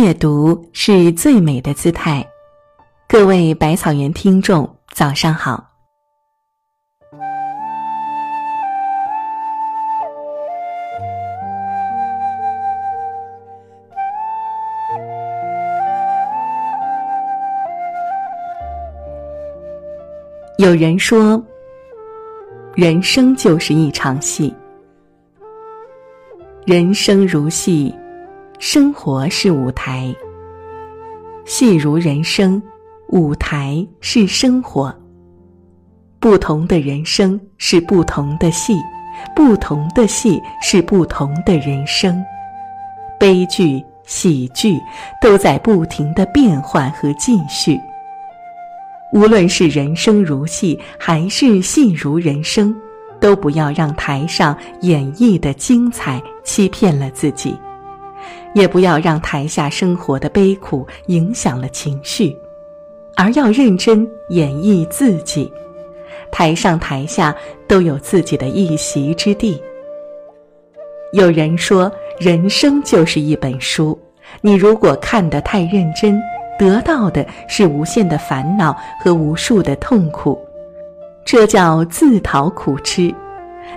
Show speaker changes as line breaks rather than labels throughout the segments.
阅读是最美的姿态。各位百草园听众，早上好。有人说，人生就是一场戏，人生如戏。生活是舞台，戏如人生，舞台是生活。不同的人生是不同的戏，不同的戏是不同的人生。悲剧、喜剧都在不停的变换和继续。无论是人生如戏，还是戏如人生，都不要让台上演绎的精彩欺骗了自己。也不要让台下生活的悲苦影响了情绪，而要认真演绎自己。台上台下都有自己的一席之地。有人说，人生就是一本书，你如果看得太认真，得到的是无限的烦恼和无数的痛苦，这叫自讨苦吃；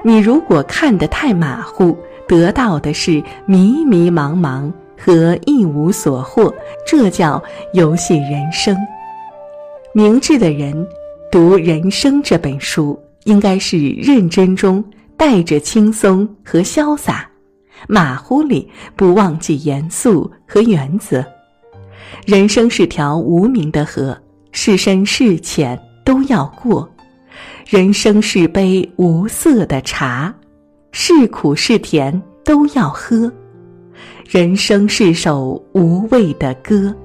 你如果看得太马虎，得到的是迷迷茫茫和一无所获，这叫游戏人生。明智的人读人生这本书，应该是认真中带着轻松和潇洒，马虎里不忘记严肃和原则。人生是条无名的河，是深是浅都要过；人生是杯无色的茶。是苦是甜都要喝，人生是首无味的歌，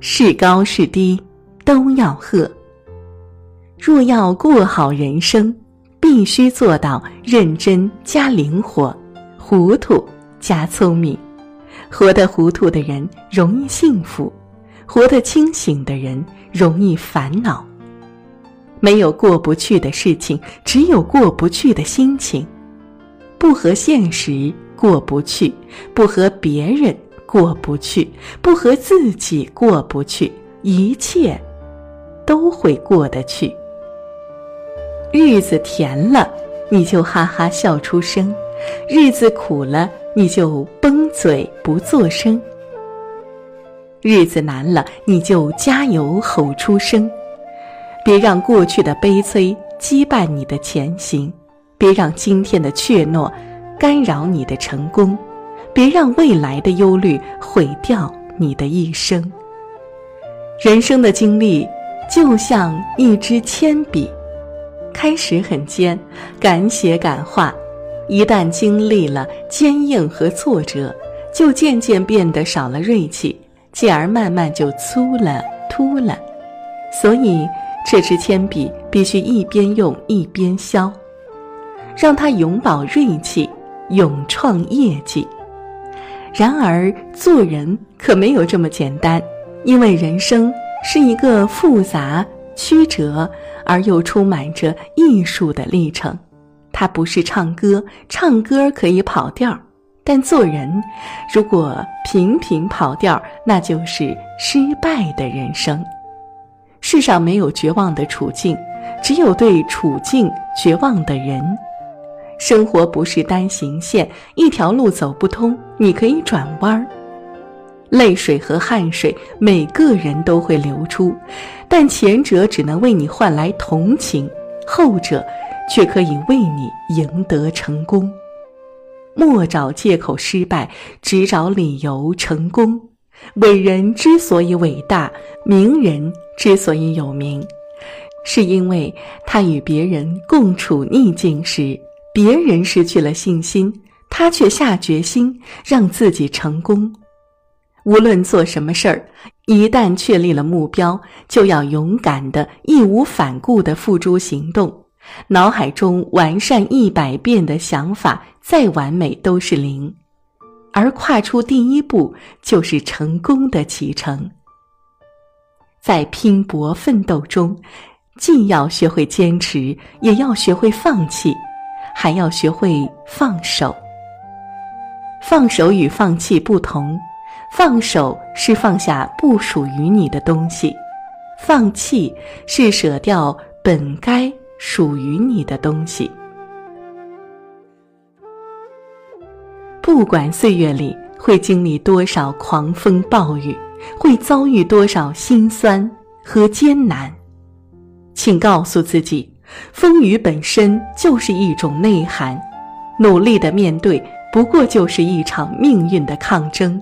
是高是低都要喝。若要过好人生，必须做到认真加灵活，糊涂加聪明。活得糊涂的人容易幸福，活得清醒的人容易烦恼。没有过不去的事情，只有过不去的心情。不和现实过不去，不和别人过不去，不和自己过不去，一切都会过得去。日子甜了，你就哈哈笑出声；日子苦了，你就崩嘴不作声；日子难了，你就加油吼出声。别让过去的悲催羁绊你的前行。别让今天的怯懦干扰你的成功，别让未来的忧虑毁掉你的一生。人生的经历就像一支铅笔，开始很尖，敢写敢画，一旦经历了坚硬和挫折，就渐渐变得少了锐气，继而慢慢就粗了、秃了。所以，这支铅笔必须一边用一边削。让他永葆锐气，永创业绩。然而，做人可没有这么简单，因为人生是一个复杂、曲折而又充满着艺术的历程。它不是唱歌，唱歌可以跑调，但做人如果频频跑调，那就是失败的人生。世上没有绝望的处境，只有对处境绝望的人。生活不是单行线，一条路走不通，你可以转弯儿。泪水和汗水，每个人都会流出，但前者只能为你换来同情，后者却可以为你赢得成功。莫找借口失败，只找理由成功。伟人之所以伟大，名人之所以有名，是因为他与别人共处逆境时。别人失去了信心，他却下决心让自己成功。无论做什么事儿，一旦确立了目标，就要勇敢的、义无反顾的付诸行动。脑海中完善一百遍的想法，再完美都是零。而跨出第一步，就是成功的启程。在拼搏奋斗中，既要学会坚持，也要学会放弃。还要学会放手。放手与放弃不同，放手是放下不属于你的东西，放弃是舍掉本该属于你的东西。不管岁月里会经历多少狂风暴雨，会遭遇多少辛酸和艰难，请告诉自己，风雨本身就是一种内涵，努力的面对，不过就是一场命运的抗争。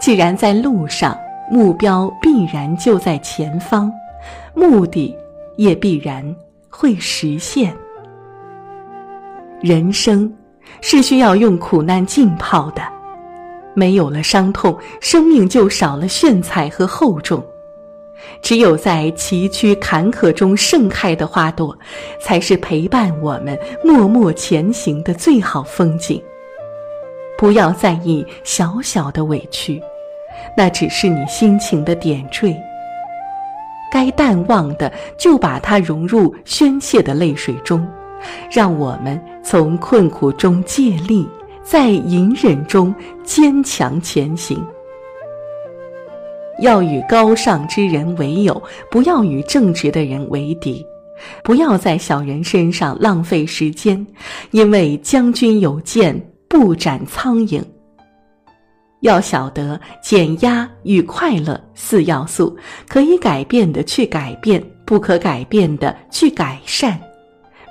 既然在路上，目标必然就在前方，目的也必然会实现。人生是需要用苦难浸泡的，没有了伤痛，生命就少了炫彩和厚重。只有在崎岖坎坷中盛开的花朵，才是陪伴我们默默前行的最好风景。不要在意小小的委屈。那只是你心情的点缀，该淡忘的就把它融入宣泄的泪水中，让我们从困苦中借力，在隐忍中坚强前行。要与高尚之人为友，不要与正直的人为敌，不要在小人身上浪费时间，因为将军有剑，不斩苍蝇。要晓得减压与快乐四要素，可以改变的去改变，不可改变的去改善，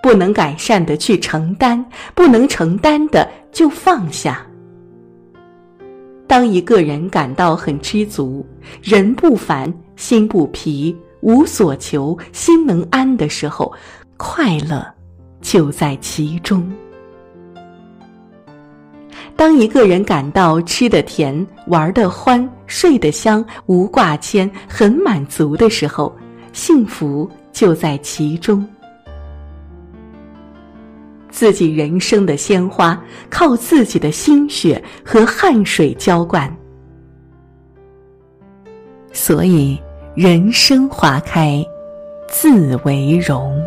不能改善的去承担，不能承担的就放下。当一个人感到很知足，人不烦，心不疲，无所求，心能安的时候，快乐就在其中。当一个人感到吃的甜、玩的欢、睡得香、无挂牵、很满足的时候，幸福就在其中。自己人生的鲜花，靠自己的心血和汗水浇灌，所以人生花开，自为荣。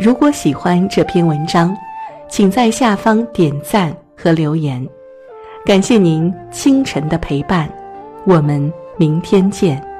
如果喜欢这篇文章，请在下方点赞和留言。感谢您清晨的陪伴，我们明天见。